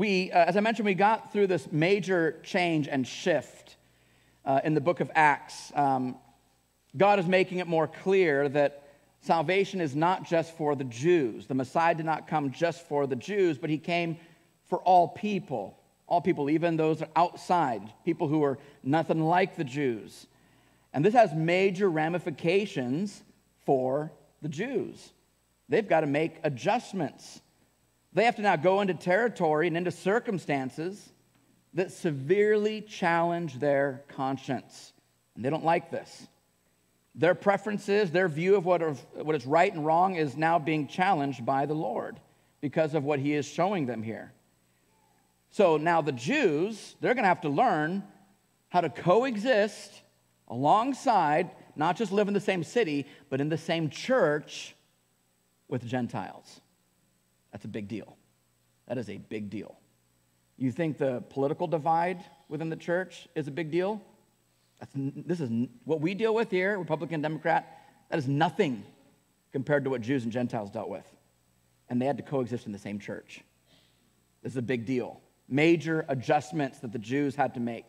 we, uh, as I mentioned, we got through this major change and shift uh, in the book of Acts. Um, God is making it more clear that salvation is not just for the Jews. The Messiah did not come just for the Jews, but he came for all people. All people, even those outside, people who are nothing like the Jews. And this has major ramifications for the Jews. They've got to make adjustments. They have to now go into territory and into circumstances that severely challenge their conscience. And they don't like this. Their preferences, their view of what, what is right and wrong is now being challenged by the Lord because of what he is showing them here. So now the Jews, they're going to have to learn how to coexist alongside, not just live in the same city, but in the same church with Gentiles. That's a big deal. That is a big deal. You think the political divide within the church is a big deal? That's, this is what we deal with here, Republican, Democrat. That is nothing compared to what Jews and Gentiles dealt with. And they had to coexist in the same church. This is a big deal. Major adjustments that the Jews had to make.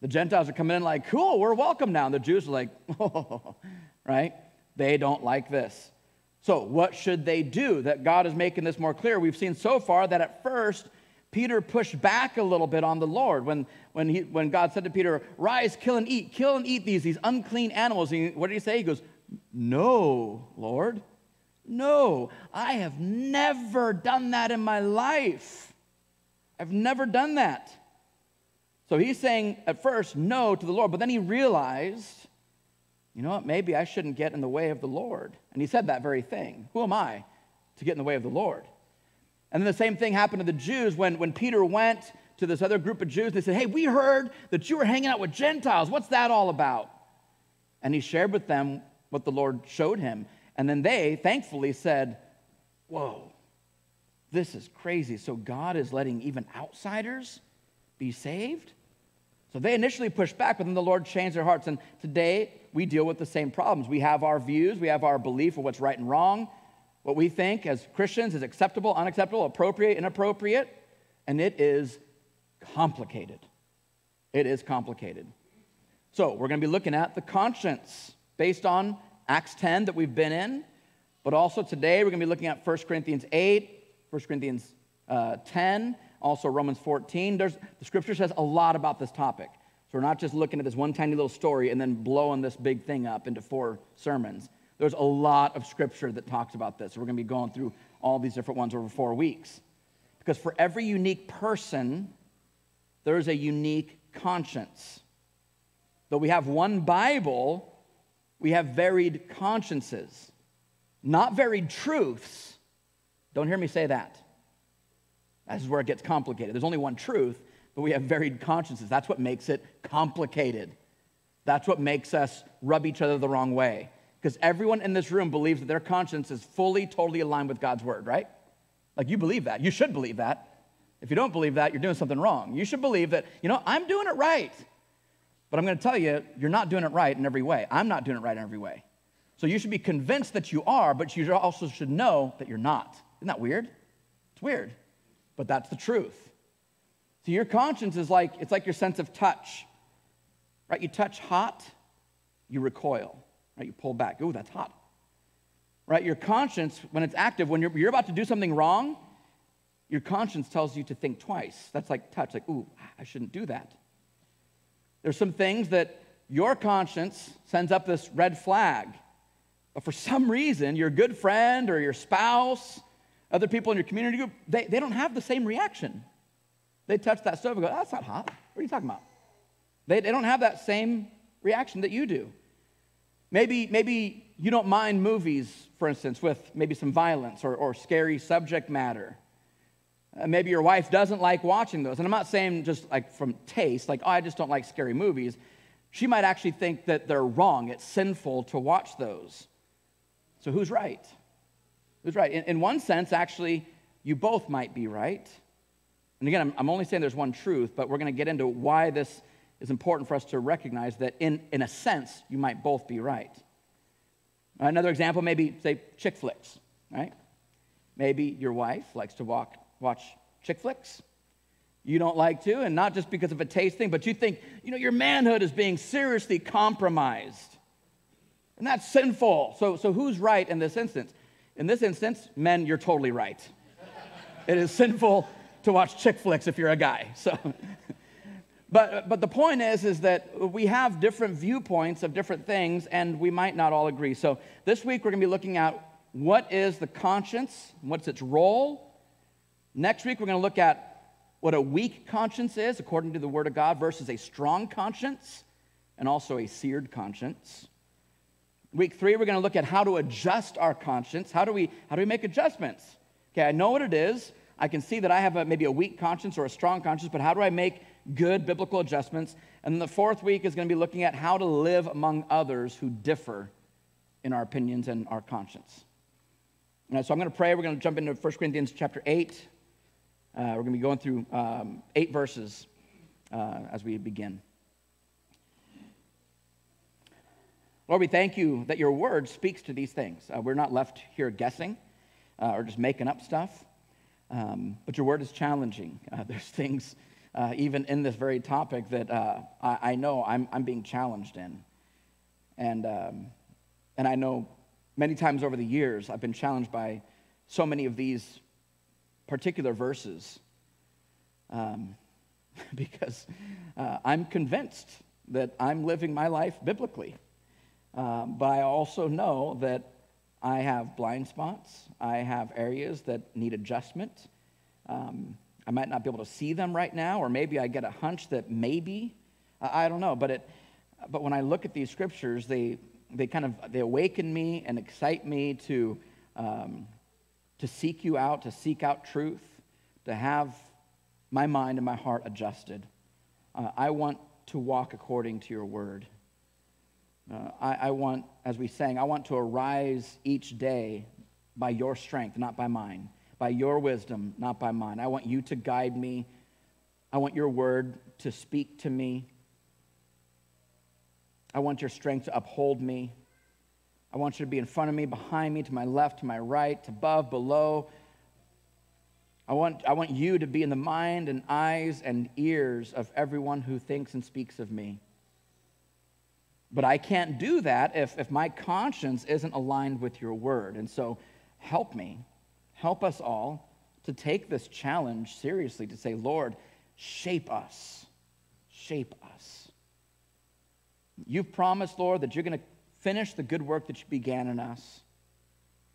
The Gentiles are coming in like, cool, we're welcome now. And the Jews are like, oh, right? They don't like this. So, what should they do? That God is making this more clear. We've seen so far that at first, Peter pushed back a little bit on the Lord when, when, he, when God said to Peter, Rise, kill and eat, kill and eat these, these unclean animals. And what did he say? He goes, No, Lord, no, I have never done that in my life. I've never done that. So he's saying at first no to the Lord, but then he realized, you know what, maybe I shouldn't get in the way of the Lord. And he said that very thing. Who am I to get in the way of the Lord? And then the same thing happened to the Jews when, when Peter went to this other group of Jews. They said, Hey, we heard that you were hanging out with Gentiles. What's that all about? And he shared with them what the Lord showed him. And then they, thankfully, said, Whoa, this is crazy. So God is letting even outsiders be saved? So they initially pushed back, but then the Lord changed their hearts. And today we deal with the same problems. We have our views, we have our belief of what's right and wrong, what we think as Christians is acceptable, unacceptable, appropriate, inappropriate, and it is complicated. It is complicated. So we're going to be looking at the conscience based on Acts 10 that we've been in, but also today we're going to be looking at 1 Corinthians 8, 1 Corinthians uh, 10, also Romans 14. There's, the scripture says a lot about this topic. So we're not just looking at this one tiny little story and then blowing this big thing up into four sermons. There's a lot of scripture that talks about this. We're going to be going through all these different ones over four weeks. Because for every unique person, there is a unique conscience. Though we have one Bible, we have varied consciences, not varied truths. Don't hear me say that. This is where it gets complicated. There's only one truth, but we have varied consciences. That's what makes it complicated. That's what makes us rub each other the wrong way. Because everyone in this room believes that their conscience is fully, totally aligned with God's word, right? Like you believe that. You should believe that. If you don't believe that, you're doing something wrong. You should believe that, you know, I'm doing it right. But I'm going to tell you, you're not doing it right in every way. I'm not doing it right in every way. So you should be convinced that you are, but you also should know that you're not. Isn't that weird? It's weird but that's the truth. So your conscience is like, it's like your sense of touch, right? You touch hot, you recoil, right? You pull back. Ooh, that's hot, right? Your conscience, when it's active, when you're, you're about to do something wrong, your conscience tells you to think twice. That's like touch, like, ooh, I shouldn't do that. There's some things that your conscience sends up this red flag. But for some reason, your good friend or your spouse other people in your community group, they, they don't have the same reaction. They touch that stove and go, that's not hot. What are you talking about? They, they don't have that same reaction that you do. Maybe, maybe you don't mind movies, for instance, with maybe some violence or, or scary subject matter. Uh, maybe your wife doesn't like watching those. And I'm not saying just like from taste, like, oh, I just don't like scary movies. She might actually think that they're wrong. It's sinful to watch those. So who's right? Who's right? In, in, one sense, actually, you both might be right. And again, I'm, I'm only saying there's one truth, but we're going to get into why this is important for us to recognize that, in, in a sense, you might both be right. Another example, maybe, say, chick flicks, right? Maybe your wife likes to walk, watch chick flicks, you don't like to, and not just because of a taste thing, but you think, you know, your manhood is being seriously compromised. And that's sinful. So, so who's right in this instance? In this instance, men, you're totally right. it is sinful to watch chick flicks if you're a guy. So, but, but the point is, is that we have different viewpoints of different things, and we might not all agree. So this week we're going to be looking at what is the conscience, what's its role. Next week we're going to look at what a weak conscience is, according to the Word of God, versus a strong conscience and also a seared conscience. Week three, we're going to look at how to adjust our conscience. How do we, how do we make adjustments? Okay, I know what it is. I can see that I have a, maybe a weak conscience or a strong conscience, but how do I make good biblical adjustments? And then the fourth week is going to be looking at how to live among others who differ in our opinions and our conscience. And so I'm going to pray. We're going to jump into 1 Corinthians chapter 8. Uh, we're going to be going through um, eight verses uh, as we begin. Lord, we thank you that your word speaks to these things. Uh, we're not left here guessing uh, or just making up stuff, um, but your word is challenging. Uh, there's things, uh, even in this very topic, that I, I, know I'm, I'm being challenged in. And, um, and I know many times over the years I've been challenged by so many of these particular verses um, because uh, I'm convinced that I'm living my life biblically. Um, but I also know that I have blind spots, I have areas that need adjustment. Um, I might not be able to see them right now, or maybe I get a hunch that maybe, I don't know. But, it, but when I look at these scriptures, they, they kind of they awaken me and excite me to um, to seek you out, to seek out truth, to have my mind and my heart adjusted. Uh, I want to walk according to your word. Uh, I, I want, as we sang, I want to arise each day by your strength, not by mine, by your wisdom, not by mine. I want you to guide me. I want your word to speak to me. I want your strength to uphold me. I want you to be in front of me, behind me, to my left, to my right, above, below. I want, I want you to be in the mind and eyes and ears of everyone who thinks and speaks of me. But I can't do that if, if my conscience isn't aligned with your word. And so help me, help us all to take this challenge seriously, to say, Lord, shape us, shape us. You've promised, Lord, that you're going to finish the good work that you began in us.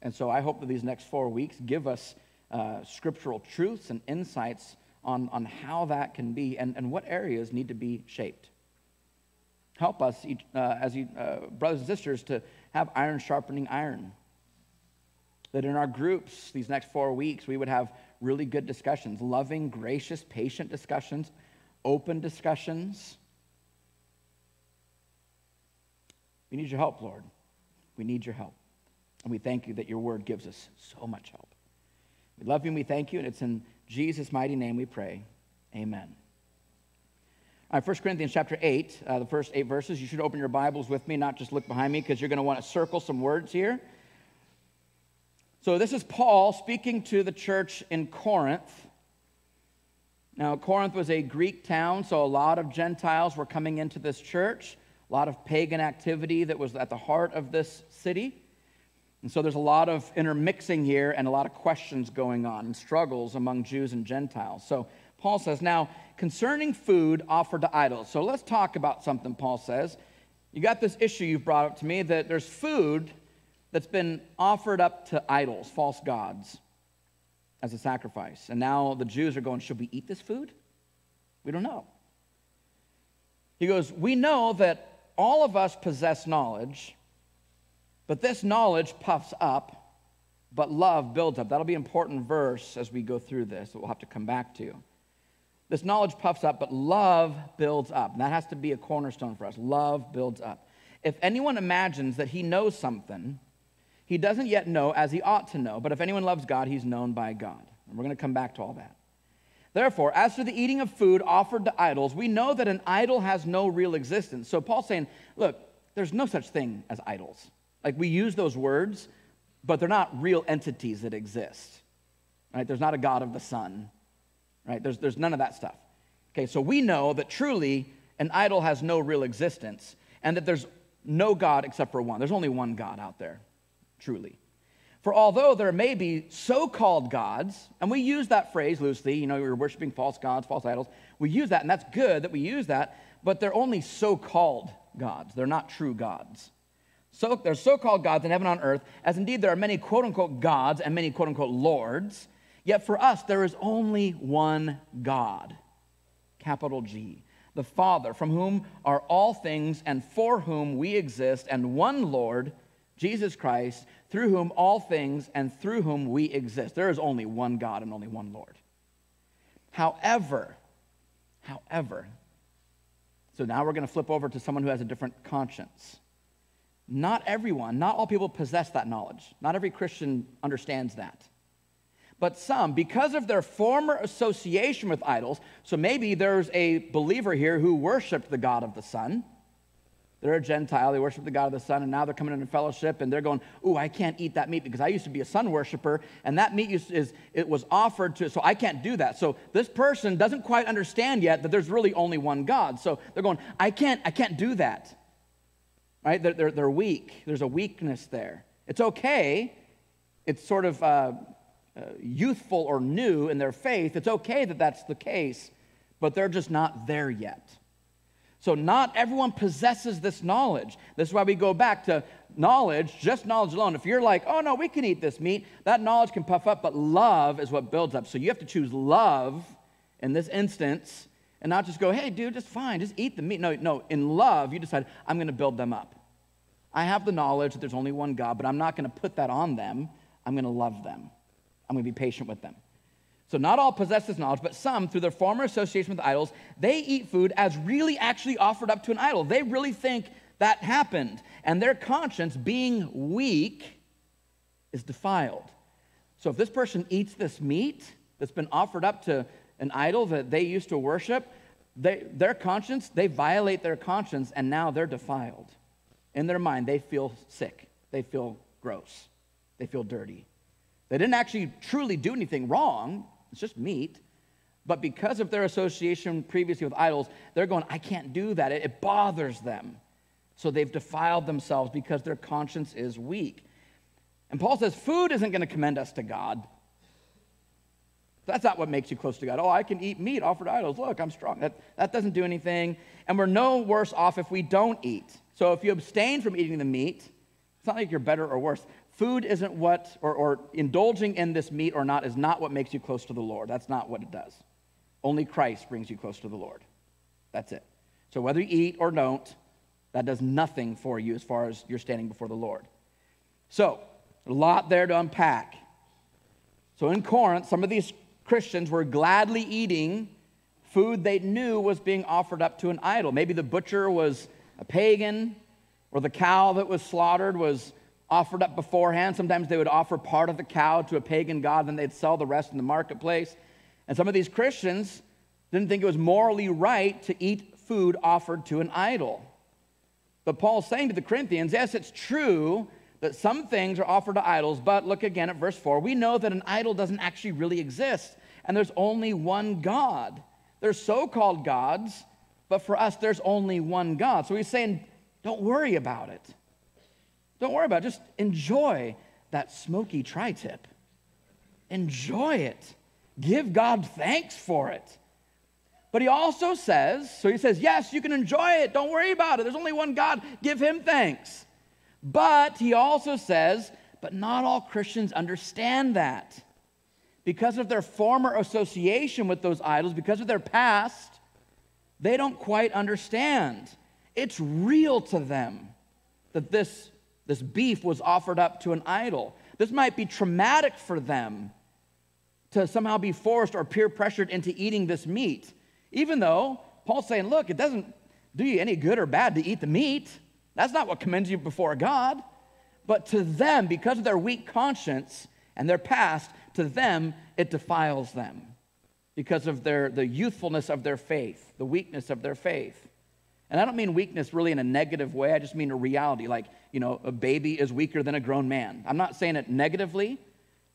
And so I hope that these next four weeks give us uh, scriptural truths and insights on, on how that can be and, and what areas need to be shaped. Help us, each, uh, as uh, brothers and sisters, to have iron sharpening iron. That in our groups, these next four weeks, we would have really good discussions loving, gracious, patient discussions, open discussions We need your help, Lord. We need your help. And we thank you that your word gives us so much help. We love you and we thank you, and it's in Jesus' mighty name we pray. Amen. Right, 1 Corinthians chapter 8, uh, the first eight verses. You should open your Bibles with me, not just look behind me, because you're going to want to circle some words here. So, this is Paul speaking to the church in Corinth. Now, Corinth was a Greek town, so a lot of Gentiles were coming into this church a lot of pagan activity that was at the heart of this city. And so there's a lot of intermixing here and a lot of questions going on and struggles among Jews and Gentiles. So Paul says, now, concerning food offered to idols. So let's talk about something Paul says. You got this issue you've brought up to me that there's food that's been offered up to idols, false gods, as a sacrifice. And now the Jews are going, should we eat this food? We don't know. He goes, We know that all of us possess knowledge, but this knowledge puffs up, but love builds up. That'll be an important verse as we go through this that we'll have to come back to. This knowledge puffs up, but love builds up. And that has to be a cornerstone for us. Love builds up. If anyone imagines that he knows something, he doesn't yet know as he ought to know. But if anyone loves God, he's known by God. And we're going to come back to all that. Therefore, as for the eating of food offered to idols, we know that an idol has no real existence. So Paul's saying, look, there's no such thing as idols. Like we use those words, but they're not real entities that exist. Right? There's not a God of the sun. Right? There's, there's none of that stuff. Okay, so we know that truly an idol has no real existence and that there's no God except for one. There's only one God out there, truly. For although there may be so called gods, and we use that phrase loosely, you know, you're worshiping false gods, false idols, we use that, and that's good that we use that, but they're only so called gods. They're not true gods. So there's so-called gods in heaven and on earth, as indeed there are many quote-unquote gods and many quote-unquote lords. Yet for us, there is only one God, capital G, the Father, from whom are all things and for whom we exist, and one Lord, Jesus Christ, through whom all things and through whom we exist. There is only one God and only one Lord. However, however, so now we're going to flip over to someone who has a different conscience. Not everyone, not all people possess that knowledge. Not every Christian understands that. But some, because of their former association with idols, so maybe there's a believer here who worshiped the God of the sun. They're a Gentile, they worship the God of the sun, and now they're coming into fellowship and they're going, Ooh, I can't eat that meat because I used to be a sun worshiper, and that meat is, is it was offered to, so I can't do that. So this person doesn't quite understand yet that there's really only one God. So they're going, I can't, I can't do that right? They're, they're, they're weak. There's a weakness there. It's okay. It's sort of uh, Uh, youthful or new in their faith. It's okay that that's the case, but they're just not there yet. So, not everyone possesses this knowledge. This is why we go back to knowledge, just knowledge alone. If you're like, oh no, we can eat this meat, that knowledge can puff up, but love is what builds up. So, you have to choose love in this instance and not just go, hey, dude, just fine, just eat the meat. No, no, in love, you decide, I'm going to build them up. I have the knowledge that there's only one God, but I'm not going to put that on them. I'm going to love them. I'm going to be patient with them. So, not all possess this knowledge, but some, through their former association with idols, they eat food as really actually offered up to an idol. They really think that happened. And their conscience, being weak, is defiled. So, if this person eats this meat that's been offered up to an idol that they used to worship, they, their conscience, they violate their conscience and now they're defiled. In their mind, they feel sick. They feel gross. They feel dirty. They didn't actually truly do anything wrong, it's just meat. But because of their association previously with idols, they're going, I can't do that. It, it bothers them. So they've defiled themselves because their conscience is weak. And Paul says, food isn't going to commend us to God. That's not what makes you close to God. Oh, I can eat meat offered to idols. Look, I'm strong. That, that doesn't do anything. And we're no worse off if we don't eat. So if you abstain from eating the meat, it's not like you're better or worse. Food isn't what, or, or indulging in this meat or not, is not what makes you close to the Lord. That's not what it does. Only Christ brings you close to the Lord. That's it. So whether you eat or don't, that does nothing for you as far as you're standing before the Lord. So, a lot there to unpack. So in Corinth, some of these Christians were gladly eating food they knew was being offered up to an idol. Maybe the butcher was a pagan, or the cow that was slaughtered was offered up beforehand. Sometimes they would offer part of the cow to a pagan god, then they'd sell the rest in the marketplace. And some of these Christians didn't think it was morally right to eat food offered to an idol. But Paul's saying to the Corinthians, yes, it's true that some things are offered to idols, but look again at verse 4. We know that an idol doesn't actually really exist, and there's only one God. There's so called gods, but for us, there's only one God. So he's saying, don't worry about it. Don't worry about it. Just enjoy that smoky tri tip. Enjoy it. Give God thanks for it. But he also says, so he says, yes, you can enjoy it. Don't worry about it. There's only one God. Give him thanks. But he also says, but not all Christians understand that. Because of their former association with those idols, because of their past, they don't quite understand. It's real to them that this, this beef was offered up to an idol. This might be traumatic for them to somehow be forced or peer pressured into eating this meat. Even though Paul's saying, look, it doesn't do you any good or bad to eat the meat. That's not what commends you before God. But to them, because of their weak conscience and their past, to them, it defiles them because of their, the youthfulness of their faith, the weakness of their faith. And I don't mean weakness really in a negative way. I just mean a reality. Like, you know, a baby is weaker than a grown man. I'm not saying it negatively,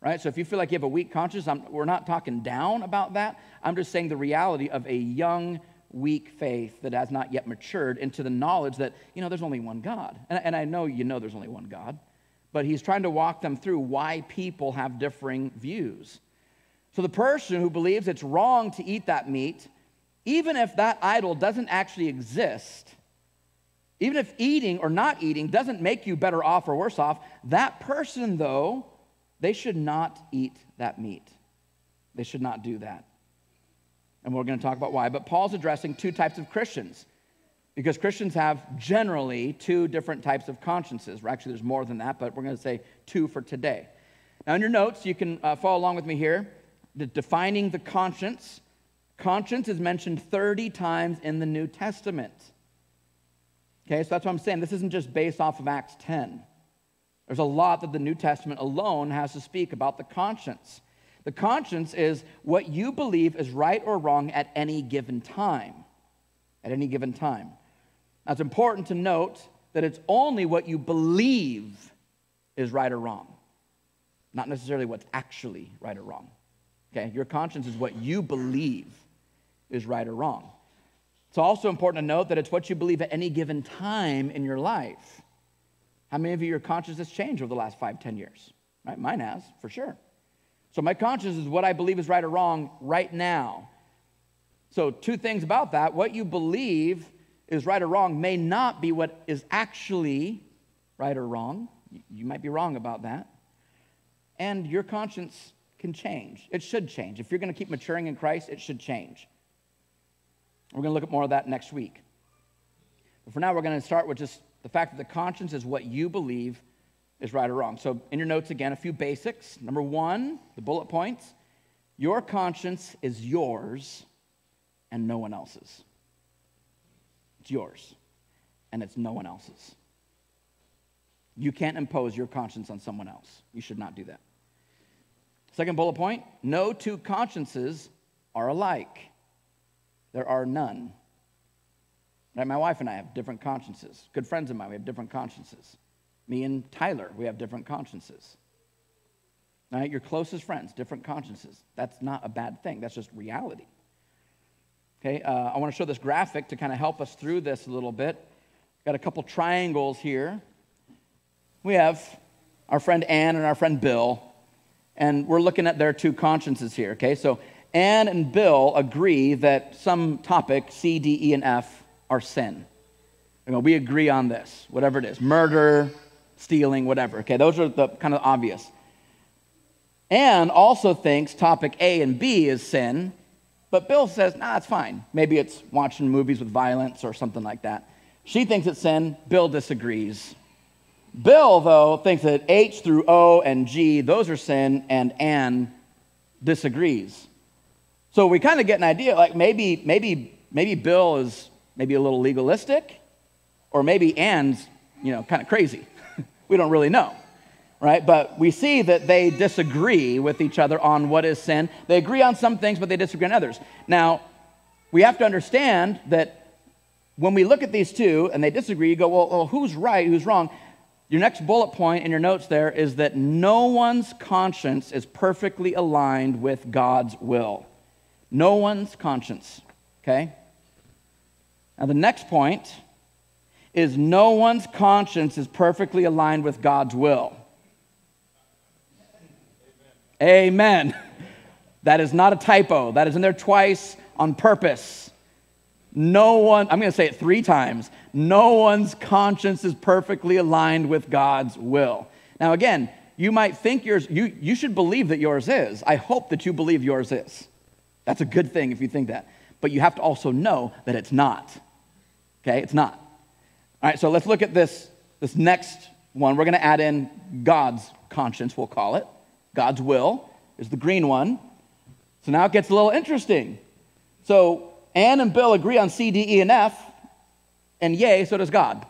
right? So if you feel like you have a weak conscience, I'm, we're not talking down about that. I'm just saying the reality of a young, weak faith that has not yet matured into the knowledge that, you know, there's only one God. And, and I know you know there's only one God, but he's trying to walk them through why people have differing views. So the person who believes it's wrong to eat that meat, even if that idol doesn't actually exist, even if eating or not eating doesn't make you better off or worse off, that person, though, they should not eat that meat. They should not do that. And we're going to talk about why. But Paul's addressing two types of Christians because Christians have generally two different types of consciences. Actually, there's more than that, but we're going to say two for today. Now, in your notes, you can uh, follow along with me here. The defining the conscience. Conscience is mentioned 30 times in the New Testament. Okay, so that's what I'm saying. This isn't just based off of Acts 10. There's a lot that the New Testament alone has to speak about the conscience. The conscience is what you believe is right or wrong at any given time. At any given time. Now, it's important to note that it's only what you believe is right or wrong, not necessarily what's actually right or wrong. Okay? Your conscience is what you believe is right or wrong. It's also important to note that it's what you believe at any given time in your life. How many of you, your conscience has changed over the last five, ten years? Right? Mine has, for sure. So my conscience is what I believe is right or wrong right now. So, two things about that. What you believe is right or wrong may not be what is actually right or wrong. You might be wrong about that. And your conscience can change. It should change. If you're going to keep maturing in Christ, it should change. We're going to look at more of that next week. But for now, we're going to start with just the fact that the conscience is what you believe is right or wrong. So, in your notes again, a few basics. Number one, the bullet points your conscience is yours and no one else's. It's yours and it's no one else's. You can't impose your conscience on someone else. You should not do that. Second bullet point no two consciences are alike. There are none. My wife and I have different consciences. Good friends of mine, we have different consciences. Me and Tyler, we have different consciences. Right? Your closest friends, different consciences. That's not a bad thing, that's just reality. Okay, uh, I want to show this graphic to kind of help us through this a little bit. Got a couple triangles here. We have our friend Ann and our friend Bill, and we're looking at their two consciences here. Okay, so Ann and Bill agree that some topic, C, D, E, and F, are sin. You know, we agree on this, whatever it is murder, stealing, whatever. Okay, those are the kind of obvious. Ann also thinks topic A and B is sin, but Bill says, nah, it's fine. Maybe it's watching movies with violence or something like that. She thinks it's sin. Bill disagrees. Bill, though, thinks that H through O and G, those are sin, and Ann disagrees. So we kind of get an idea, like maybe, maybe, maybe Bill is maybe a little legalistic, or maybe Ann's, you know, kind of crazy. we don't really know, right? But we see that they disagree with each other on what is sin. They agree on some things, but they disagree on others. Now, we have to understand that when we look at these two and they disagree, you go, well, well who's right, who's wrong? Your next bullet point in your notes there is that no one's conscience is perfectly aligned with God's will. No one's conscience, okay? Now, the next point is no one's conscience is perfectly aligned with God's will. Amen. Amen. That is not a typo. That is in there twice on purpose. No one, I'm going to say it three times. No one's conscience is perfectly aligned with God's will. Now, again, you might think yours, you, you should believe that yours is. I hope that you believe yours is. That's a good thing if you think that. But you have to also know that it's not. Okay, it's not. All right, so let's look at this, this next one. We're going to add in God's conscience, we'll call it. God's will is the green one. So now it gets a little interesting. So Ann and Bill agree on C, D, E, and F, and yay, so does God.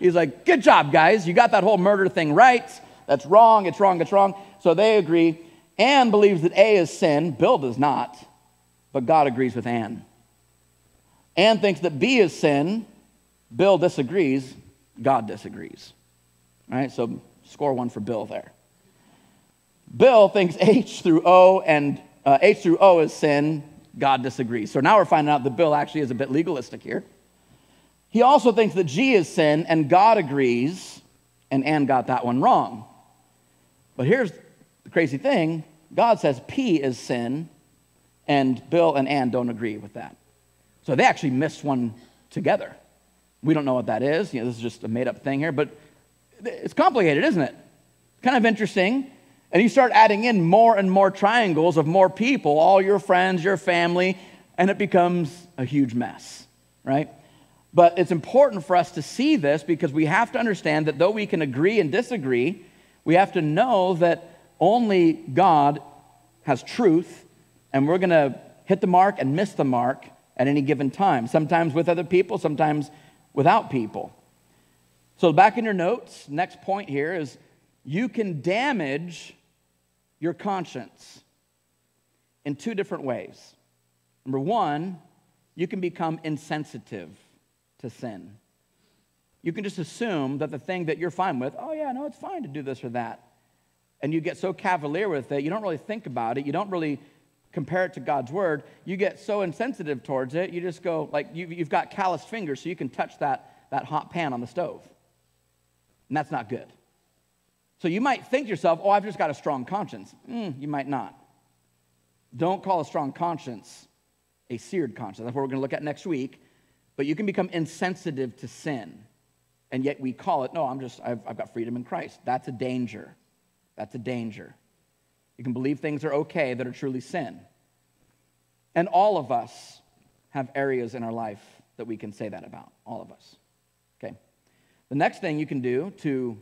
He's like, good job, guys. You got that whole murder thing right. That's wrong, it's wrong, it's wrong. So they agree. Ann believes that A is sin. Bill does not, but God agrees with Ann. Ann thinks that B is sin. Bill disagrees. God disagrees. All right, so score one for Bill there. Bill thinks H through O and uh, H through O is sin. God disagrees. So now we're finding out that Bill actually is a bit legalistic here. He also thinks that G is sin, and God agrees, and Ann got that one wrong. But here's the crazy thing God says P is sin, and Bill and Ann don't agree with that. So they actually missed one together. We don't know what that is. You know, this is just a made up thing here, but it's complicated, isn't it? Kind of interesting. And you start adding in more and more triangles of more people, all your friends, your family, and it becomes a huge mess, right? But it's important for us to see this because we have to understand that though we can agree and disagree, we have to know that only God has truth, and we're going to hit the mark and miss the mark at any given time, sometimes with other people, sometimes without people. So, back in your notes, next point here is you can damage your conscience in two different ways. Number one, you can become insensitive to sin. You can just assume that the thing that you're fine with, oh, yeah, no, it's fine to do this or that. And you get so cavalier with it, you don't really think about it, you don't really compare it to God's word. You get so insensitive towards it, you just go, like, you've got calloused fingers, so you can touch that, that hot pan on the stove. And that's not good. So you might think to yourself, oh, I've just got a strong conscience. Mm, you might not. Don't call a strong conscience a seared conscience. That's what we're going to look at next week. But you can become insensitive to sin. And yet we call it, no, I'm just, I've, I've got freedom in Christ. That's a danger. That's a danger. You can believe things are okay that are truly sin. And all of us have areas in our life that we can say that about. All of us. Okay? The next thing you can do to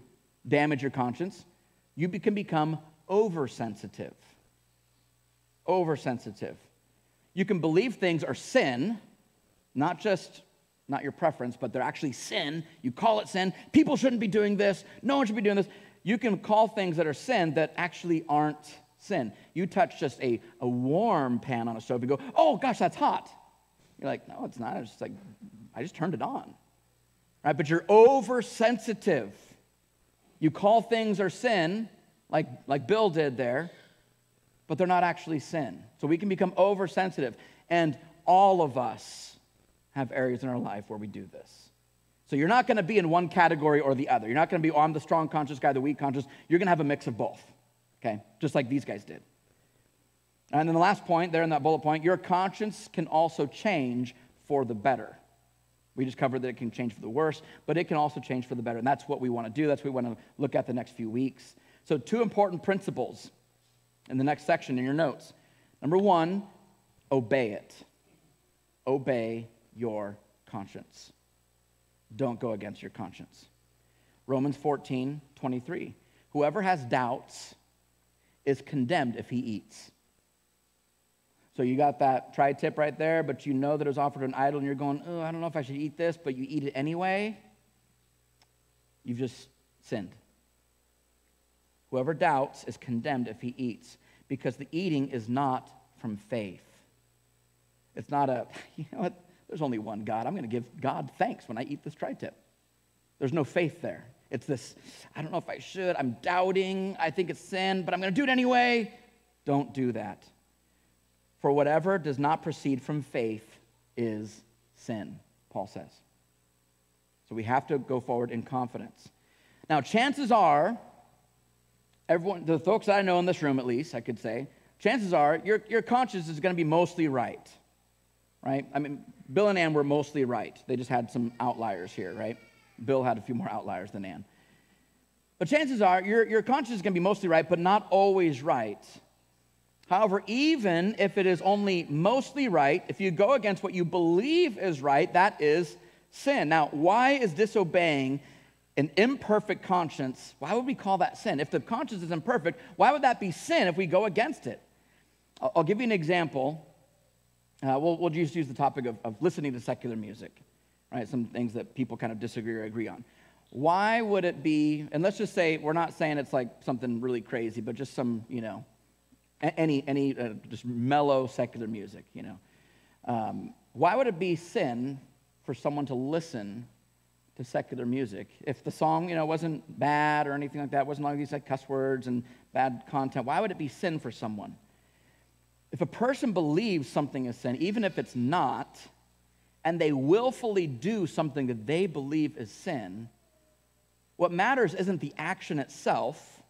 damage your conscience, you can become oversensitive. Oversensitive. You can believe things are sin, not just not your preference, but they're actually sin. You call it sin. People shouldn't be doing this. No one should be doing this. You can call things that are sin that actually aren't sin. You touch just a, a warm pan on a stove, and go, oh gosh, that's hot. You're like, no, it's not. It's just like, I just turned it on. Right? But you're oversensitive. You call things are sin, like, like Bill did there, but they're not actually sin. So we can become oversensitive. And all of us have areas in our life where we do this. So you're not going to be in one category or the other. You're not going to be, oh, I'm the strong conscious guy, the weak conscious. You're going to have a mix of both, okay? Just like these guys did. And then the last point there in that bullet point your conscience can also change for the better. We just covered that it can change for the worse, but it can also change for the better. And that's what we want to do. That's what we want to look at the next few weeks. So, two important principles in the next section in your notes. Number one, obey it. Obey your conscience. Don't go against your conscience. Romans 14, 23. Whoever has doubts is condemned if he eats. So you got that tri tip right there, but you know that it was offered to an idol and you're going, oh, I don't know if I should eat this, but you eat it anyway. You've just sinned. Whoever doubts is condemned if he eats, because the eating is not from faith. It's not a, you know what, there's only one God. I'm going to give God thanks when I eat this tri tip. There's no faith there. It's this, I don't know if I should, I'm doubting, I think it's sin, but I'm going to do it anyway. Don't do that. For whatever does not proceed from faith is sin, Paul says. So we have to go forward in confidence. Now, chances are, everyone, the folks I know in this room at least, I could say, chances are your, your conscience is going to be mostly right. Right? I mean, Bill and Ann were mostly right. They just had some outliers here, right? Bill had a few more outliers than Ann. But chances are your, your conscience is going to be mostly right, but not always right. However, even if it is only mostly right, if you go against what you believe is right, that is sin. Now, why is disobeying an imperfect conscience? Why would we call that sin? If the conscience is imperfect, why would that be sin if we go against it? I'll, I'll give you an example. Uh, we'll, we'll just use the topic of, of listening to secular music, right? Some things that people kind of disagree or agree on. Why would it be, and let's just say, we're not saying it's like something really crazy, but just some, you know, any, any uh, just mellow secular music, you know. Um, why would it be sin for someone to listen to secular music. If the song, you know, wasn't bad or anything like that, wasn't like these like cuss words and bad content, why would it be sin for someone? If a person believes something is sin, even if it's not, and they willfully do something that they believe is sin, what matters isn't the action itself,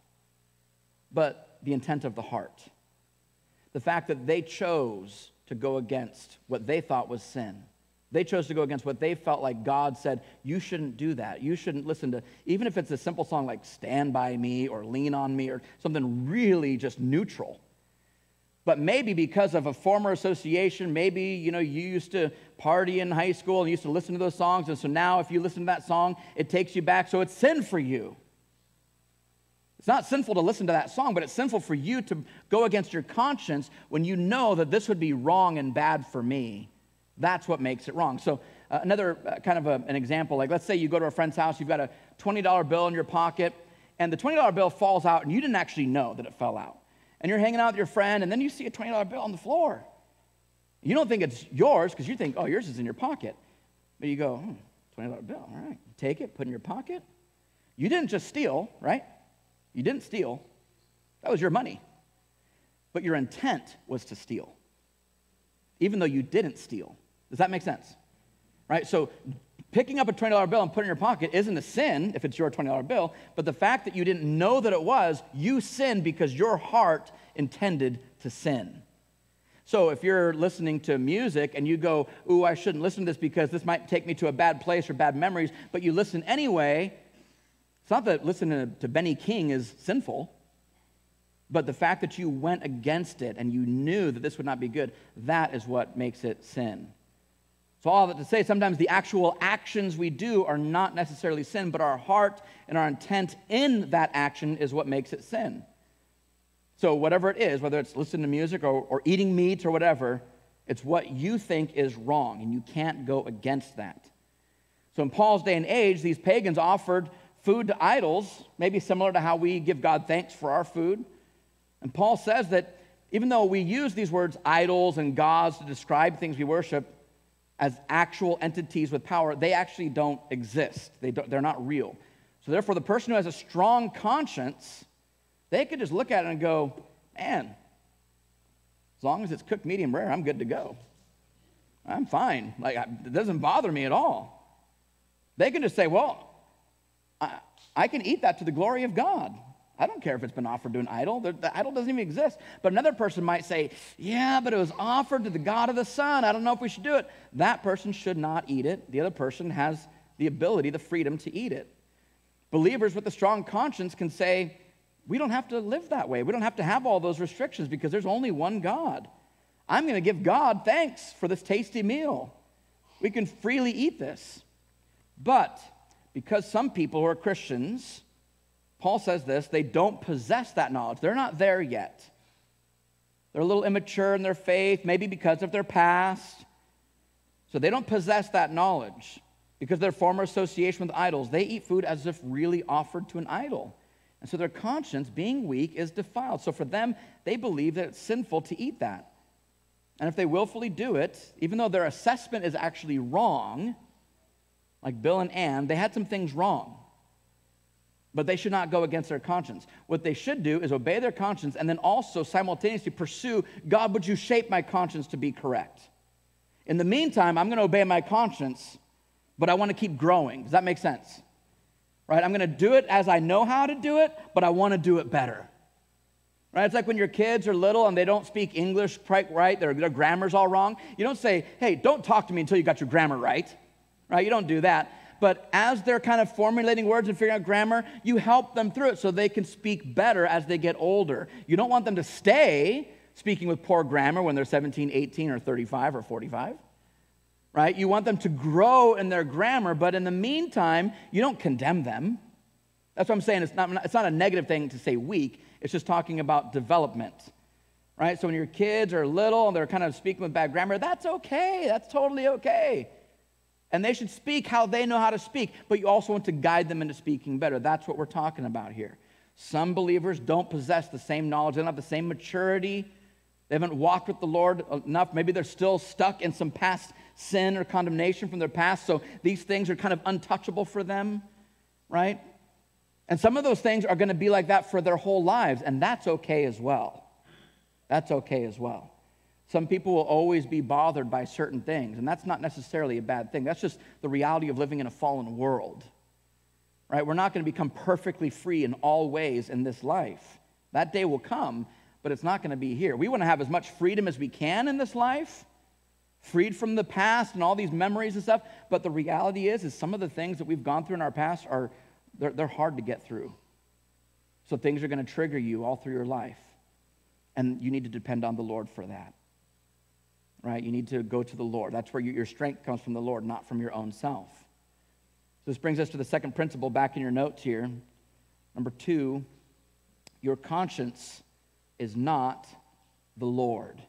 but the intent of the heart. The fact that they chose to go against what they thought was sin. They chose to go against what they felt like God said, you shouldn't do that. You shouldn't listen to, even if it's a simple song like Stand By Me or Lean on Me or something really just neutral. But maybe because of a former association, maybe you know you used to party in high school and used to listen to those songs, and so now if you listen to that song, it takes you back. So it's sin for you. It's not sinful to listen to that song, but it's sinful for you to go against your conscience when you know that this would be wrong and bad for me. That's what makes it wrong. So, uh, another uh, kind of a, an example like, let's say you go to a friend's house, you've got a $20 bill in your pocket, and the $20 bill falls out, and you didn't actually know that it fell out. And you're hanging out with your friend, and then you see a $20 bill on the floor. You don't think it's yours because you think, oh, yours is in your pocket. But you go, hmm, $20 bill, all right. Take it, put it in your pocket. You didn't just steal, right? You didn't steal, that was your money. But your intent was to steal, even though you didn't steal. Does that make sense? Right? So picking up a $20 bill and putting it in your pocket isn't a sin if it's your $20 bill, but the fact that you didn't know that it was, you sinned because your heart intended to sin. So if you're listening to music and you go, Ooh, I shouldn't listen to this because this might take me to a bad place or bad memories, but you listen anyway, it's not that listening to Benny King is sinful, but the fact that you went against it and you knew that this would not be good, that is what makes it sin. So, all that to say, sometimes the actual actions we do are not necessarily sin, but our heart and our intent in that action is what makes it sin. So, whatever it is, whether it's listening to music or, or eating meat or whatever, it's what you think is wrong, and you can't go against that. So, in Paul's day and age, these pagans offered food to idols, maybe similar to how we give God thanks for our food. And Paul says that even though we use these words idols and gods to describe things we worship as actual entities with power, they actually don't exist. They don't, they're not real. So, therefore, the person who has a strong conscience, they could just look at it and go, man, as long as it's cooked medium rare, I'm good to go. I'm fine. Like, it doesn't bother me at all. They can just say, well, I, I can eat that to the glory of God. I don't care if it's been offered to an idol. The, the, idol doesn't even exist. But another person might say, Yeah, but it was offered to the God of the sun. I don't know if we should do it. That person should not eat it. The other person has the ability, the freedom to eat it. Believers with a strong conscience can say, We don't have to live that way. We don't have to have all those restrictions because there's only one God. I'm going to give God thanks for this tasty meal. We can freely eat this. But because some people who are Christians, Paul says this, they don't possess that knowledge. They're not there yet. They're a little immature in their faith, maybe because of their past. So they don't possess that knowledge because their former association with idols. They eat food as if really offered to an idol. And so their conscience, being weak, is defiled. So for them, they believe that it's sinful to eat that. And if they willfully do it, even though their assessment is actually wrong, like Bill and Ann, they had some things wrong. But they should not go against their conscience. What they should do is obey their conscience and then also simultaneously pursue God, would you shape my conscience to be correct? In the meantime, I'm going to obey my conscience, but I want to keep growing. Does that make sense? Right? I'm going to do it as I know how to do it, but I want to do it better. Right? It's like when your kids are little and they don't speak English quite right, their, their grammar's all wrong. You don't say, hey, don't talk to me until you got your grammar right right? You don't do that. But as they're kind of formulating words and figuring out grammar, you help them through it so they can speak better as they get older. You don't want them to stay speaking with poor grammar when they're 17, 18, or 35 or 45 right? You want them to grow in their grammar, but in the meantime, you don't condemn them. That's what I'm saying. It's not, it's not a negative thing to say weak, it's just talking about development, right? So when your kids are little and they're kind of speaking with bad grammar, that's okay. That's totally okay and they should speak how they know how to speak, but you also want to guide them into speaking better. That's what we're talking about here. Some believers don't possess the same knowledge, they don't have the same maturity. They haven't walked with the Lord enough. Maybe they're still stuck in some past sin or condemnation from their past. So these things are kind of untouchable for them, right? And some of those things are going to be like that for their whole lives, and that's okay as well. That's okay as well. Some people will always be bothered by certain things, and that's not necessarily a bad thing. That's just the reality of living in a fallen world. Right? We're not going to become perfectly free in all ways in this life. That day will come, but it's not going to be here. We want to have as much freedom as we can in this life, freed from the past and all these memories and stuff. But the reality is, is some of the things that we've gone through in our past are they're, they're hard to get through. So things are going to trigger you all through your life. And you need to depend on the Lord for that. Right? You need to go to the Lord. That's where you, your strength comes from the Lord, not from your own self. So this brings us to the second principle back in your notes here. Number two, your conscience is not the Lord.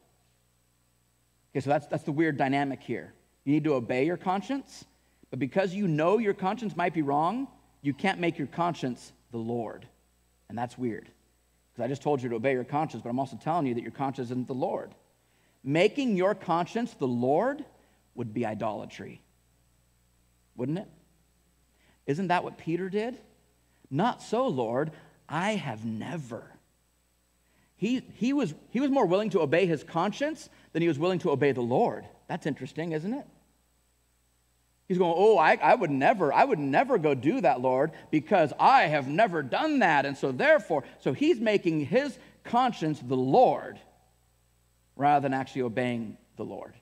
Okay, so that's, that's the weird dynamic here. You need to obey your conscience, but because you know your conscience might be wrong, you can't make your conscience the Lord. And that's weird. Because I just told you to obey your conscience, but I'm also telling you that your conscience isn't the Lord. Making your conscience the Lord would be idolatry, wouldn't it? Isn't that what Peter did? Not so, Lord. I have never. He, he, was, he was more willing to obey his conscience than he was willing to obey the Lord. That's interesting, isn't it? He's going, Oh, I, I would never, I would never go do that, Lord, because I have never done that. And so, therefore, so he's making his conscience the Lord rather than actually obeying the Lord.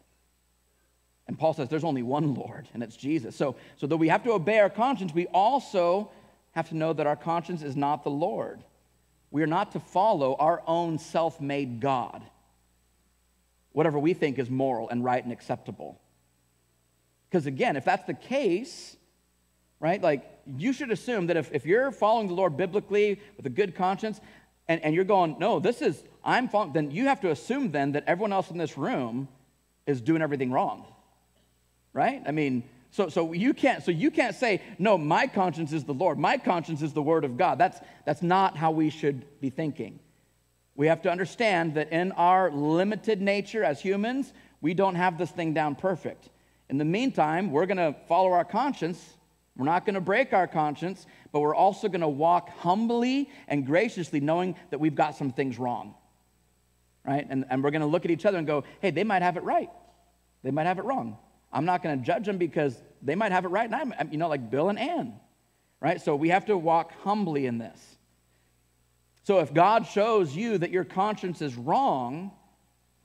And Paul says there's only one Lord, and it's Jesus. So, so though we have to obey our conscience, we also have to know that our conscience is not the Lord. We are not to follow our own self made God, whatever we think is moral and right and acceptable. Because again, if that's the case, right, like you should assume that if, if you're following the Lord biblically with a good conscience and, and you're going, no, this is, I'm then you have to assume then that everyone else in this room is doing everything wrong right? I mean, so, so you can't so you can't say no my conscience is the lord my conscience is the word of god. That's that's not how we should be thinking. We have to understand that in our limited nature as humans we don't have this thing down perfect. In the meantime we're going to follow our conscience we're not going to break our conscience but we're also going to walk humbly and graciously knowing that we've got some things wrong right and, and we're going to look at each other and go hey they might have it right they might have it wrong I'm not going to judge them because they might have it right. And I'm, you know, like Bill and Ann, right? So we have to walk humbly in this. So if God shows you that your conscience is wrong,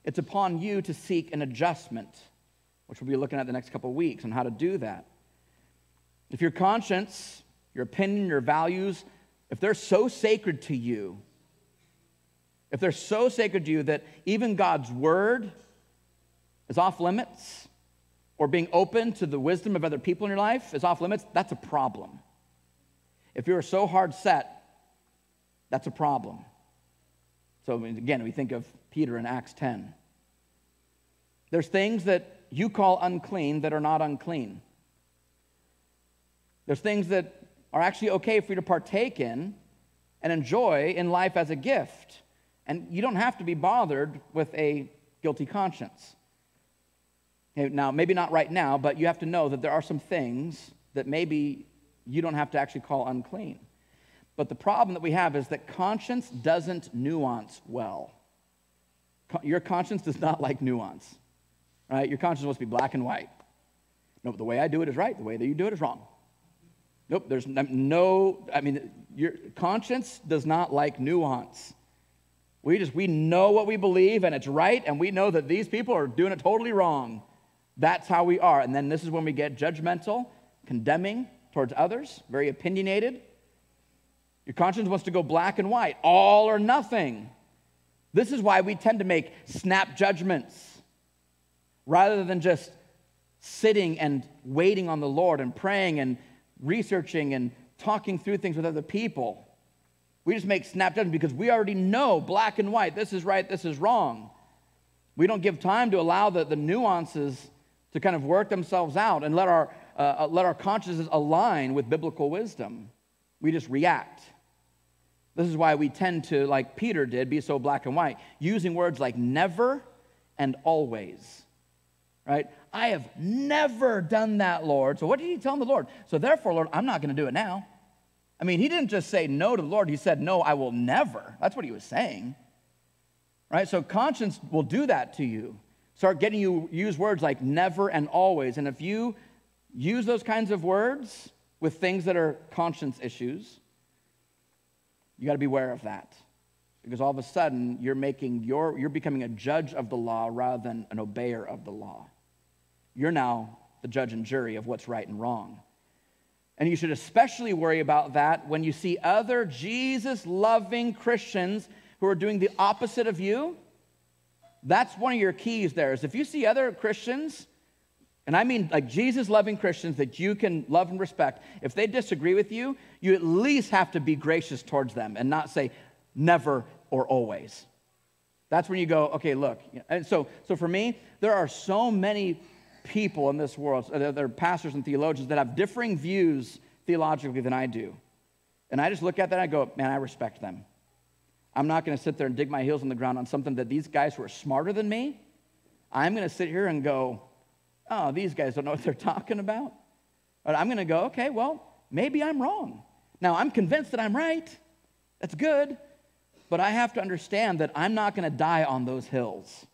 it's upon you to seek an adjustment, which we'll be looking at the next couple of weeks on how to do that. If your conscience, your opinion, your values, if they're so sacred to you, if they're so sacred to you that even God's word is off limits, or being open to the wisdom of other people in your life is off limits, that's a problem. If you're so hard set, that's a problem. So again, we think of Peter in Acts 10. There's things that you call unclean that are not unclean. There's things that are actually okay for you to partake in and enjoy in life as a gift. And you don't have to be bothered with a guilty conscience. Now, maybe not right now, but you have to know that there are some things that maybe you don't have to actually call unclean. But the problem that we have is that conscience doesn't nuance well. Your conscience does not like nuance, right? Your conscience wants to be black and white. No, the way I do it is right. The way that you do it is wrong. Nope, there's no, I mean, your conscience does not like nuance. We just, we know what we believe and it's right, and we know that these people are doing it totally wrong. That's how we are. And then this is when we get judgmental, condemning towards others, very opinionated. Your conscience wants to go black and white, all or nothing. This is why we tend to make snap judgments rather than just sitting and waiting on the Lord and praying and researching and talking through things with other people. We just make snap judgments because we already know black and white, this is right, this is wrong. We don't give time to allow the, the nuances to kind of work themselves out and let our, uh, uh, let our consciences align with biblical wisdom. We just react. This is why we tend to, like Peter did, be so black and white, using words like never and always. Right? I have never done that, Lord. So what did he tell the Lord? So therefore, Lord, I'm not going to do it now. I mean, he didn't just say no to the Lord, he said, No, I will never. That's what he was saying. Right? So conscience will do that to you. Start getting you use words like never and always. And if you use those kinds of words with things that are conscience issues, you got to be aware of that. Because all of a sudden you're making your you're becoming a judge of the law rather than an obeyer of the law. You're now the judge and jury of what's right and wrong. And you should especially worry about that when you see other Jesus loving Christians who are doing the opposite of you. That's one of your keys there. Is if you see other Christians, and I mean like Jesus loving Christians that you can love and respect, if they disagree with you, you at least have to be gracious towards them and not say never or always. That's when you go, okay, look. And so, so for me, there are so many people in this world, uh, there are pastors and theologians that have differing views theologically than I do. And I just look at that and I go, man, I respect them. I'm not going to sit there and dig my heels in the ground on something that these guys who are smarter than me, I'm going to sit here and go, oh, these guys don't know what they're talking about. But I'm going to go, okay, well, maybe I'm wrong. Now, I'm convinced that I'm right. That's good. But I have to understand that I'm not going to die on those hills.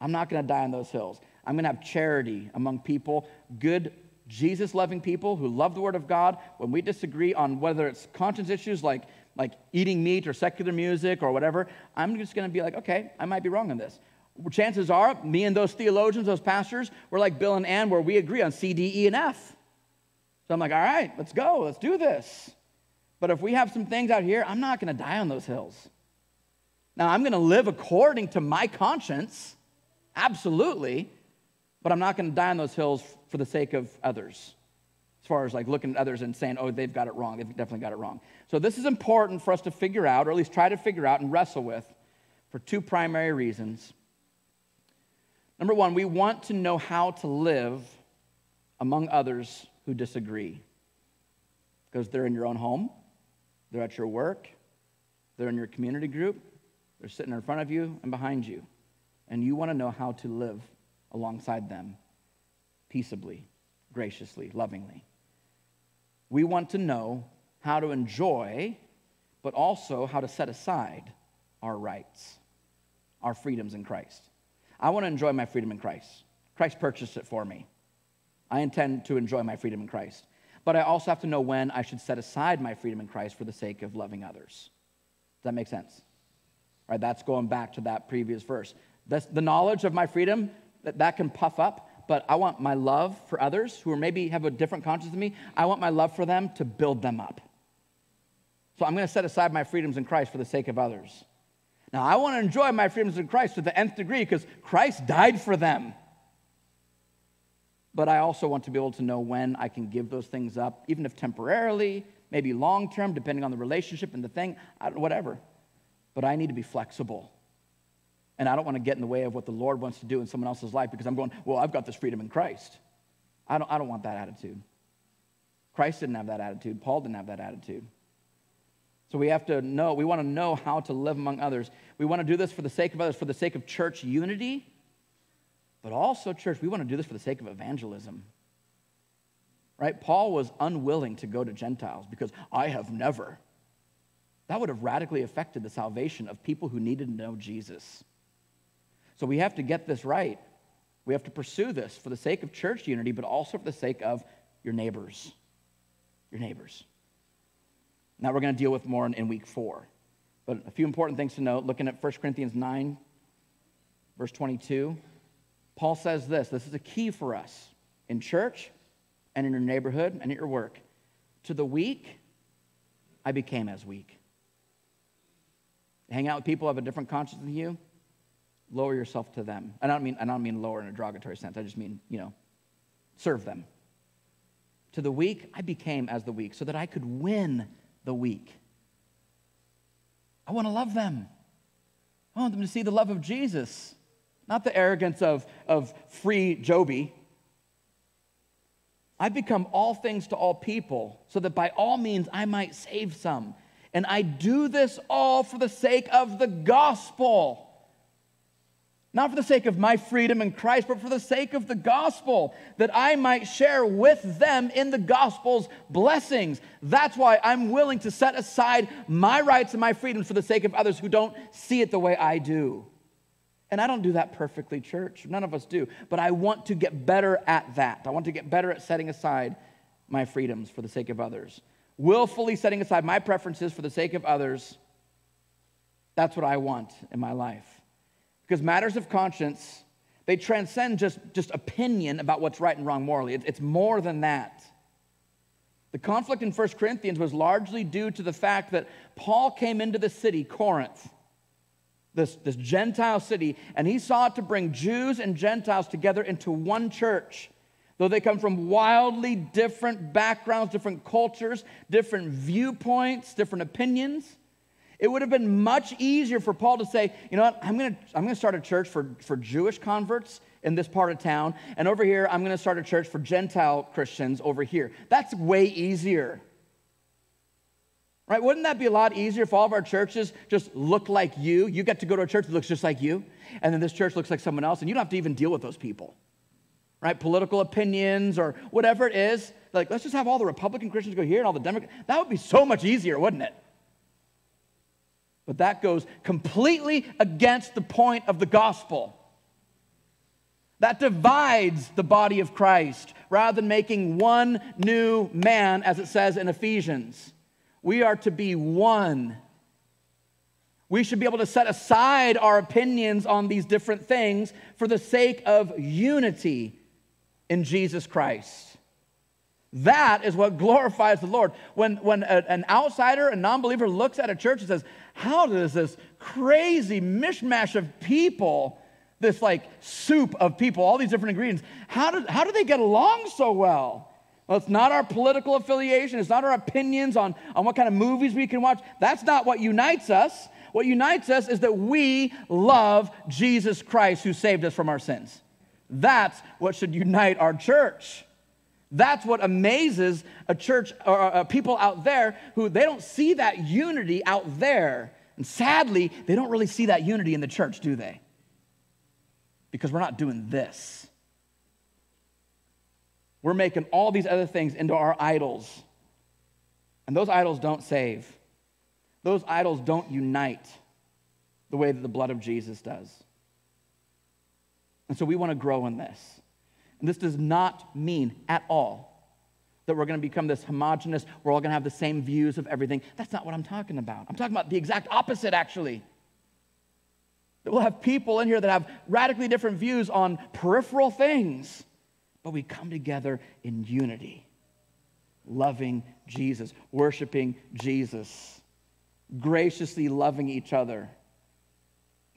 I'm not going to die on those hills. I'm going to have charity among people, good, Jesus loving people who love the Word of God. When we disagree on whether it's conscience issues like, like eating meat or secular music or whatever, I'm just going to be like, okay, I might be wrong on this. Chances are, me and those theologians, those pastors, we're like Bill and Ann, where we agree on C, D, E, and F. So I'm like, all right, let's go, let's do this. But if we have some things out here, I'm not going to die on those hills. Now, I'm going to live according to my conscience, absolutely. But I'm not going to die on those hills for the sake of others. As far as like looking at others and saying, oh, they've got it wrong. They've definitely got it wrong. So this is important for us to figure out, or at least try to figure out and wrestle with, for two primary reasons. Number one, we want to know how to live among others who disagree. Because they're in your own home, they're at your work, they're in your community group, they're sitting in front of you and behind you. And you want to know how to live alongside them peaceably, graciously, lovingly. We want to know how to enjoy, but also how to set aside our rights, our freedoms in Christ. I want to enjoy my freedom in Christ. Christ purchased it for me. I intend to enjoy my freedom in Christ. But I also have to know when I should set aside my freedom in Christ for the sake of loving others. Does that make sense? All right, that's going back to that previous verse. That's the knowledge of my freedom that, that can puff up, but I want my love for others who are maybe have a different conscience than me, I want my love for them to build them up. So I'm going to set aside my freedoms in Christ for the sake of others. Now, I want to enjoy my freedoms in Christ to the nth degree because Christ died for them. But I also want to be able to know when I can give those things up, even if temporarily, maybe long term, depending on the relationship and the thing, whatever. But I need to be flexible. And I don't want to get in the way of what the Lord wants to do in someone else's life because I'm going, well, I've got this freedom in Christ. I don't, I don't want that attitude. Christ didn't have that attitude. Paul didn't have that attitude. So we have to know, we want to know how to live among others. We want to do this for the sake of others, for the sake of church unity, but also, church, we want to do this for the sake of evangelism. Right? Paul was unwilling to go to Gentiles because I have never. That would have radically affected the salvation of people who needed to know Jesus. So we have to get this right. We have to pursue this for the sake of church unity, but also for the sake of your neighbors. Your neighbors. Now we're going to deal with more in, week four. But a few important things to note looking at 1 Corinthians 9, verse 22. Paul says this this is a key for us in church and in your neighborhood and at your work. To the weak, I became as weak. Hang out with people who have a different conscience than you, lower yourself to them. I don't mean I don't mean lower in a derogatory sense. I just mean, you know, serve them. To the weak, I became as the weak so that I could win the weak. I want to love them. I want them to see the love of Jesus, not the arrogance of, of free Jobey. I've become all things to all people so that by all means I might save some. And I do this all for the sake of the gospel Not for the sake of my freedom in Christ, but for the sake of the gospel, that I might share with them in the gospel's blessings. That's why I'm willing to set aside my rights and my freedoms for the sake of others who don't see it the way I do. And I don't do that perfectly, church. None of us do. But I want to get better at that. I want to get better at setting aside my freedoms for the sake of others. Willfully setting aside my preferences for the sake of others. That's what I want in my life. Because matters of conscience, they transcend just, just opinion about what's right and wrong morally. It's, it's more than that. The conflict in 1 Corinthians was largely due to the fact that Paul came into the city, Corinth, this, this Gentile city, and he sought to bring Jews and Gentiles together into one church. Though they come from wildly different backgrounds, different cultures, different viewpoints, different opinions, it would have been much easier for Paul to say, you know what, I'm going to I'm to start a church for, for Jewish converts in this part of town, and over here, I'm going to start a church for Gentile Christians over here. That's way easier. Right? Wouldn't that be a lot easier if all of our churches just look like you? You get to go to a church that looks just like you, and then this church looks like someone else, and you don't have to even deal with those people. Right? Political opinions or whatever it is. Like, let's just have all the Republican Christians go here and all the Democrats. That would be so much easier, wouldn't it? But that goes completely against the point of the gospel. That divides the body of Christ rather than making one new man, as it says in Ephesians. We are to be one. We should be able to set aside our opinions on these different things for the sake of unity in Jesus Christ. That is what glorifies the Lord. When, when a, an outsider, a non believer, looks at a church and says, How does this crazy mishmash of people, this like soup of people, all these different ingredients, how do, how do they get along so well? Well, it's not our political affiliation, it's not our opinions on, on what kind of movies we can watch. That's not what unites us. What unites us is that we love Jesus Christ who saved us from our sins. That's what should unite our church. That's what amazes a church or uh, people out there who they don't see that unity out there. And sadly, they don't really see that unity in the church, do they? Because we're not doing this. We're making all these other things into our idols. And those idols don't save, those idols don't unite the way that the blood of Jesus does. And so we want to grow in this. And this does not mean at all that we're going to become this homogenous, we're all going to have the same views of everything. That's not what I'm talking about. I'm talking about the exact opposite, actually. That we'll have people in here that have radically different views on peripheral things, but we come together in unity, loving Jesus, worshiping Jesus, graciously loving each other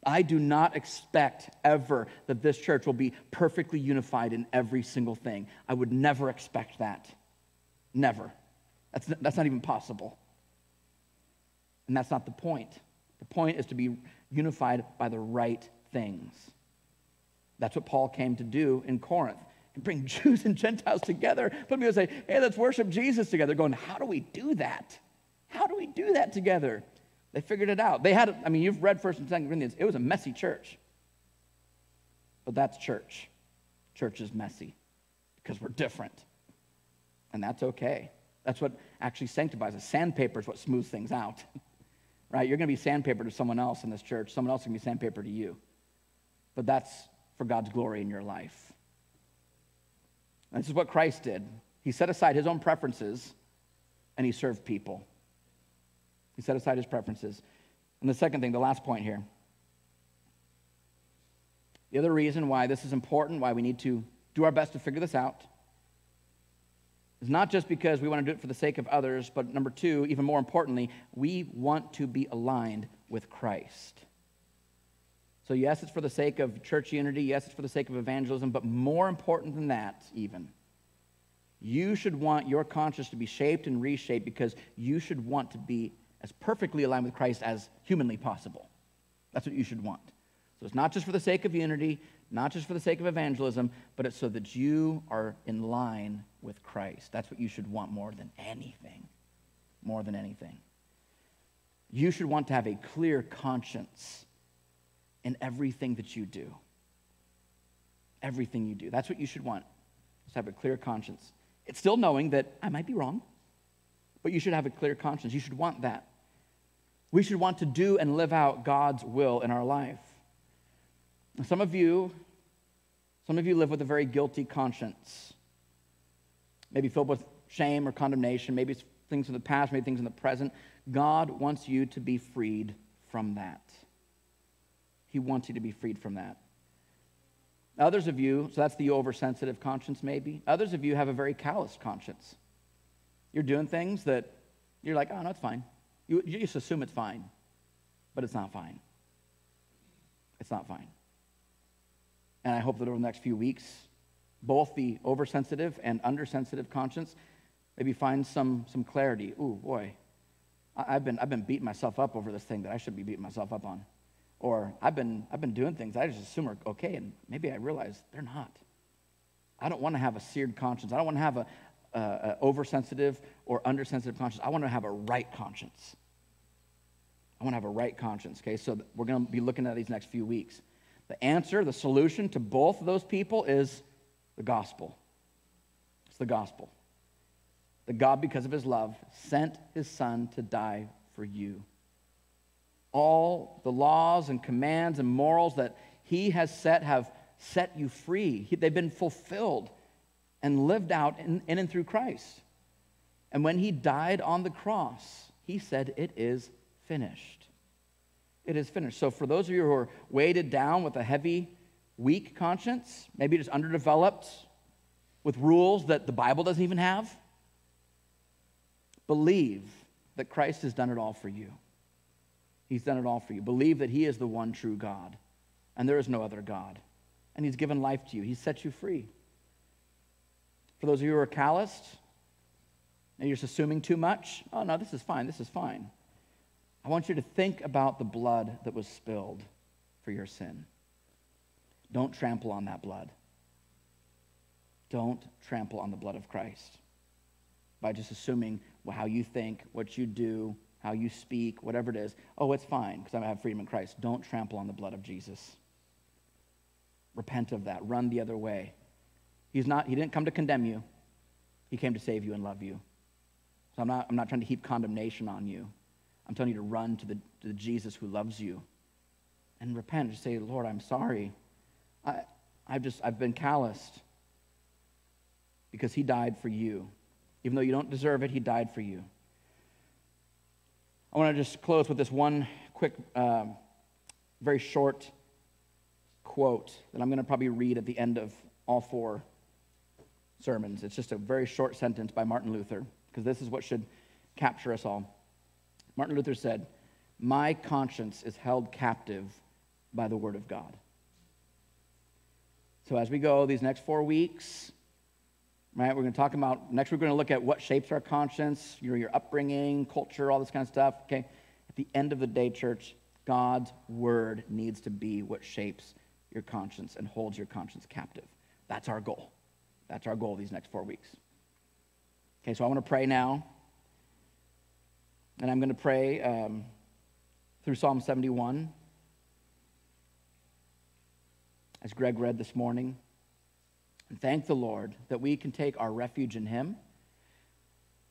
I do not expect ever that this church will be perfectly unified in every single thing. I would never expect that. Never. That's, that's not even possible. And that's not the point. The point is to be unified by the right things. That's what Paul came to do in Corinth. And bring Jews and Gentiles together. But people say, hey, let's worship Jesus together. Going, how do we do that? How do we do that together? They figured it out. They had, I mean, you've read 1st and 2nd Corinthians. It was a messy church. But that's church. Church is messy because we're different. And that's okay. That's what actually sanctifies us. Sandpaper is what smooths things out. right? You're going to be sandpaper to someone else in this church. Someone else can be sandpaper to you. But that's for God's glory in your life. And this is what Christ did. He set aside his own preferences and he served people. He set aside his preferences. And the second thing, the last point here. The other reason why this is important, why we need to do our best to figure this out, is not just because we want to do it for the sake of others, but number two, even more importantly, we want to be aligned with Christ. So, yes, it's for the sake of church unity. Yes, it's for the sake of evangelism. But more important than that, even, you should want your conscience to be shaped and reshaped because you should want to be as perfectly aligned with Christ as humanly possible. That's what you should want. So it's not just for the sake of unity, not just for the sake of evangelism, but it's so that you are in line with Christ. That's what you should want more than anything. More than anything. You should want to have a clear conscience in everything that you do. Everything you do. That's what you should want. Just have a clear conscience. It's still knowing that I might be wrong, but you should have a clear conscience. You should want that. We should want to do and live out God's will in our life. Some of you, some of you live with a very guilty conscience, maybe filled with shame or condemnation, maybe things in the past, maybe things in the present. God wants you to be freed from that. He wants you to be freed from that. Others of you, so that's the oversensitive conscience, maybe. Others of you have a very callous conscience. You're doing things that you're like, oh, no, it's fine. You, you just assume it's fine, but it's not fine. It's not fine. And I hope that over the next few weeks, both the oversensitive and undersensitive conscience maybe find some, some clarity. Ooh, boy, I've been, I've been beating myself up over this thing that I should be beating myself up on. Or I've been, I've been doing things I just assume are okay, and maybe I realize they're not. I don't want to have a seared conscience. I don't want to have a, a, a oversensitive or undersensitive conscience. I want to have a right conscience. I want to have a right conscience, okay? So we're going to be looking at these next few weeks. The answer, the solution to both of those people is the gospel. It's the gospel. That God, because of his love, sent his son to die for you. All the laws and commands and morals that he has set have set you free. They've been fulfilled and lived out in, in and through Christ. And when he died on the cross, he said, It is finished. It is finished. So, for those of you who are weighted down with a heavy, weak conscience, maybe just underdeveloped with rules that the Bible doesn't even have, believe that Christ has done it all for you. He's done it all for you. Believe that He is the one true God, and there is no other God. And He's given life to you, He's set you free. For those of you who are calloused, and you're just assuming too much, oh no, this is fine, this is fine. I want you to think about the blood that was spilled for your sin. Don't trample on that blood. Don't trample on the blood of Christ by just assuming how you think, what you do, how you speak, whatever it is. Oh, it's fine because I have freedom in Christ. Don't trample on the blood of Jesus. Repent of that. Run the other way. He's not, he didn't come to condemn you. He came to save you and love you. So I'm not, I'm not trying to heap condemnation on you. I'm telling you to run to the, to the Jesus who loves you and repent. Just say, Lord, I'm sorry. I, I've just, I've been calloused because he died for you. Even though you don't deserve it, he died for you. I want to just close with this one quick, um, very short quote that I'm going to probably read at the end of all four sermons. It's just a very short sentence by Martin Luther, because this is what should capture us all. Martin Luther said, My conscience is held captive by the Word of God. So, as we go these next four weeks, right, we're going to talk about, next, we're going to look at what shapes our conscience, your, your upbringing, culture, all this kind of stuff, okay? At the end of the day, church, God's Word needs to be what shapes your conscience and holds your conscience captive. That's our goal. That's our goal these next four weeks. Okay, so I want to pray now. And I'm going to pray um, through Psalm 71, as Greg read this morning. And thank the Lord that we can take our refuge in Him.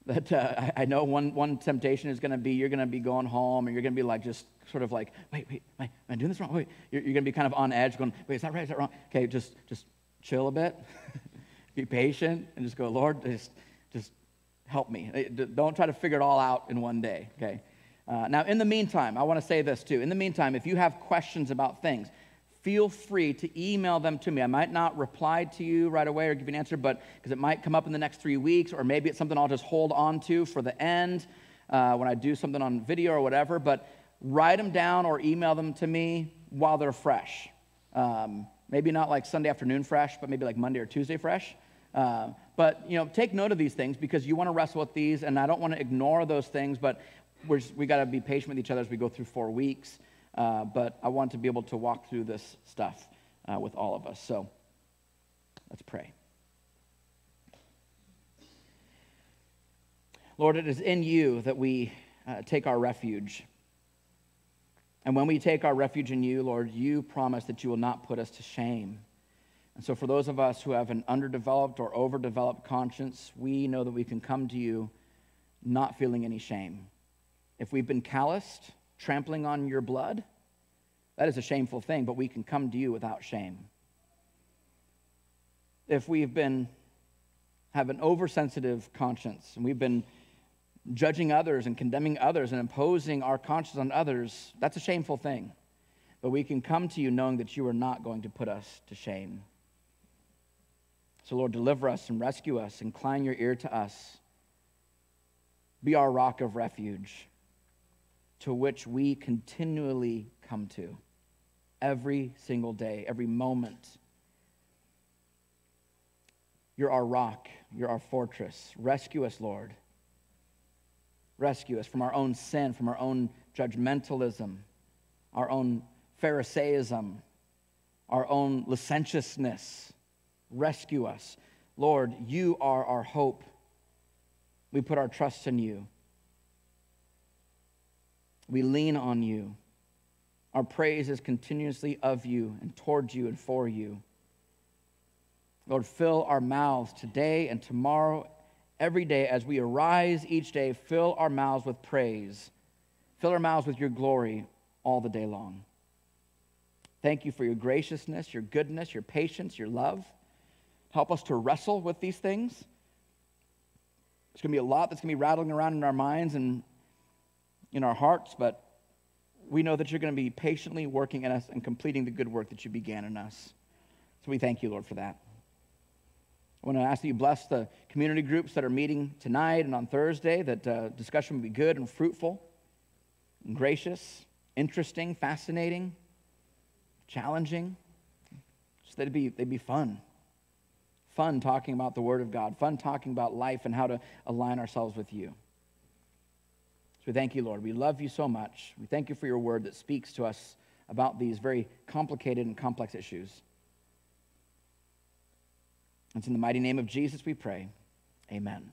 That uh, I, know one, one temptation is going to be you're going to be going home and you're going to be like, just sort of like, wait, wait, am I, am I doing this wrong? Wait, you're, you're going to be kind of on edge going, wait, is that right? Is that wrong? Okay, just, just chill a bit, be patient, and just go, Lord, just, just help me. Eh, don't try to figure it all out in one day, okay? Uh, now, in the meantime, I want to say this too. In the meantime, if you have questions about things, feel free to email them to me. I might not reply to you right away or give you an answer, but because it might come up in the next three weeks, or maybe it's something I'll just hold on to for the end uh, when I do something on video or whatever. But write them down or email them to me while they're fresh. Um, maybe not like Sunday afternoon fresh, but maybe like Monday or Tuesday fresh. Uh, but you know, take note of these things because you want to wrestle with these, and I don't want to ignore those things. But we're we got to be patient with each other as we go through four weeks. Uh, but I want to be able to walk through this stuff uh, with all of us. So let's pray. Lord, it is in you that we uh, take our refuge. And when we take our refuge in you, Lord, you promise that you will not put us to shame. And so, for those of us who have an underdeveloped or overdeveloped conscience, we know that we can come to you not feeling any shame. If we've been calloused, trampling on your blood, that is a shameful thing, but we can come to you without shame. If we've been have an oversensitive conscience and we've been judging others and condemning others and imposing our conscience on others, that's a shameful thing. But we can come to you knowing that you are not going to put us to shame. So, Lord, deliver us and rescue us. Incline your ear to us. Be our rock of refuge to which we continually come to every single day, every moment. You're our rock, you're our fortress. Rescue us, Lord. Rescue us from our own sin, from our own judgmentalism, our own Pharisaism, our own licentiousness. Rescue us. Lord, you are our hope. We put our trust in you. We lean on you. Our praise is continuously of you and towards you and for you. Lord, fill our mouths today and tomorrow, every day as we arise each day, fill our mouths with praise. Fill our mouths with your glory all the day long. Thank you for your graciousness, your goodness, your patience, your love. Help us to wrestle with these things. There's going to be a lot that's going to be rattling around in our minds and in our hearts, but we know that you're going to be patiently working in us and completing the good work that you began in us. So we thank you, Lord, for that. I want to ask that you bless the community groups that are meeting tonight and on Thursday, that uh, discussion will be good and fruitful and gracious, interesting, fascinating, challenging. Just that it'd be, they'd be fun. Fun talking about the Word of God, fun talking about life and how to align ourselves with you. So we thank you, Lord. We love you so much. We thank you for your word that speaks to us about these very complicated and complex issues. It's in the mighty name of Jesus we pray. Amen.